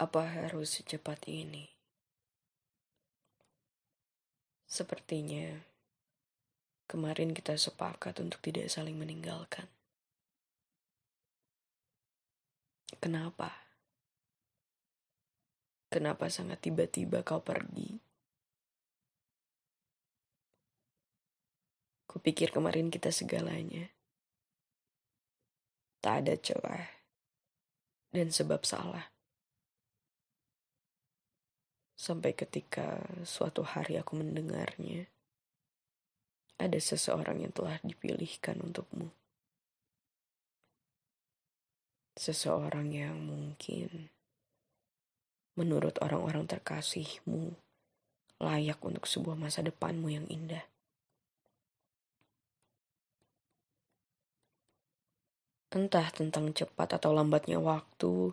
Apa harus secepat ini? Sepertinya kemarin kita sepakat untuk tidak saling meninggalkan. Kenapa? Kenapa sangat tiba-tiba kau pergi? Kupikir kemarin kita segalanya. Tak ada celah dan sebab salah. Sampai ketika suatu hari aku mendengarnya, ada seseorang yang telah dipilihkan untukmu. Seseorang yang mungkin menurut orang-orang terkasihmu, layak untuk sebuah masa depanmu yang indah. Entah tentang cepat atau lambatnya waktu,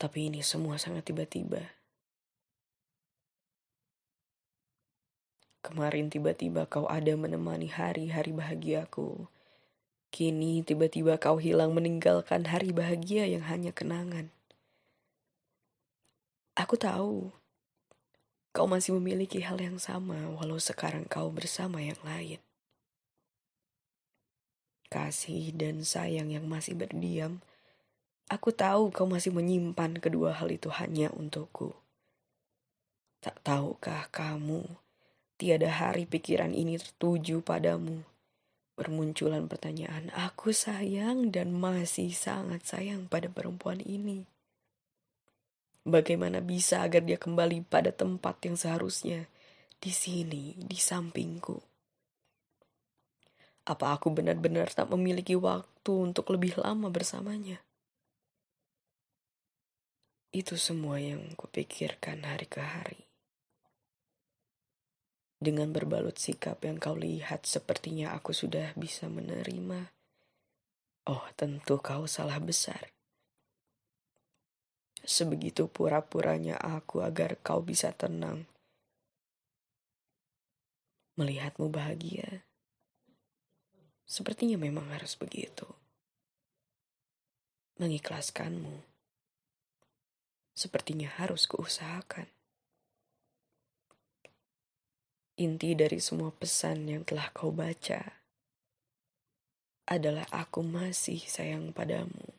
tapi ini semua sangat tiba-tiba. Kemarin tiba-tiba kau ada menemani hari-hari bahagiaku. Kini tiba-tiba kau hilang meninggalkan hari bahagia yang hanya kenangan. Aku tahu kau masih memiliki hal yang sama, walau sekarang kau bersama yang lain. Kasih dan sayang yang masih berdiam, aku tahu kau masih menyimpan kedua hal itu hanya untukku. Tak tahukah kamu, tiada hari pikiran ini tertuju padamu. Bermunculan pertanyaan, aku sayang dan masih sangat sayang pada perempuan ini. Bagaimana bisa agar dia kembali pada tempat yang seharusnya di sini, di sampingku? Apa aku benar-benar tak memiliki waktu untuk lebih lama bersamanya? Itu semua yang kupikirkan hari ke hari. Dengan berbalut sikap yang kau lihat sepertinya aku sudah bisa menerima. Oh, tentu kau salah besar. Sebegitu pura-puranya aku agar kau bisa tenang. Melihatmu bahagia. Sepertinya memang harus begitu. Mengikhlaskanmu. Sepertinya harus kuusahakan. Inti dari semua pesan yang telah kau baca adalah aku masih sayang padamu.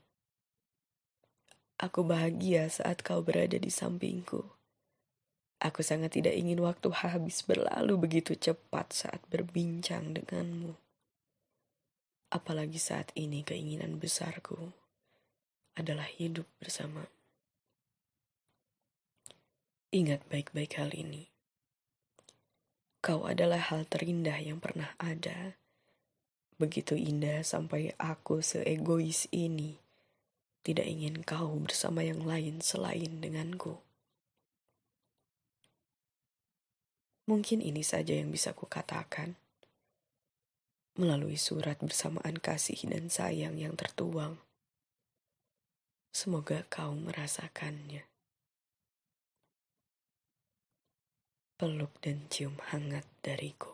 Aku bahagia saat kau berada di sampingku. Aku sangat tidak ingin waktu habis berlalu begitu cepat saat berbincang denganmu. Apalagi saat ini keinginan besarku adalah hidup bersama. Ingat baik-baik hal ini. Kau adalah hal terindah yang pernah ada. Begitu indah sampai aku seegois ini tidak ingin kau bersama yang lain selain denganku. Mungkin ini saja yang bisa kukatakan melalui surat bersamaan kasih dan sayang yang tertuang. Semoga kau merasakannya. Peluk dan cium hangat dariku.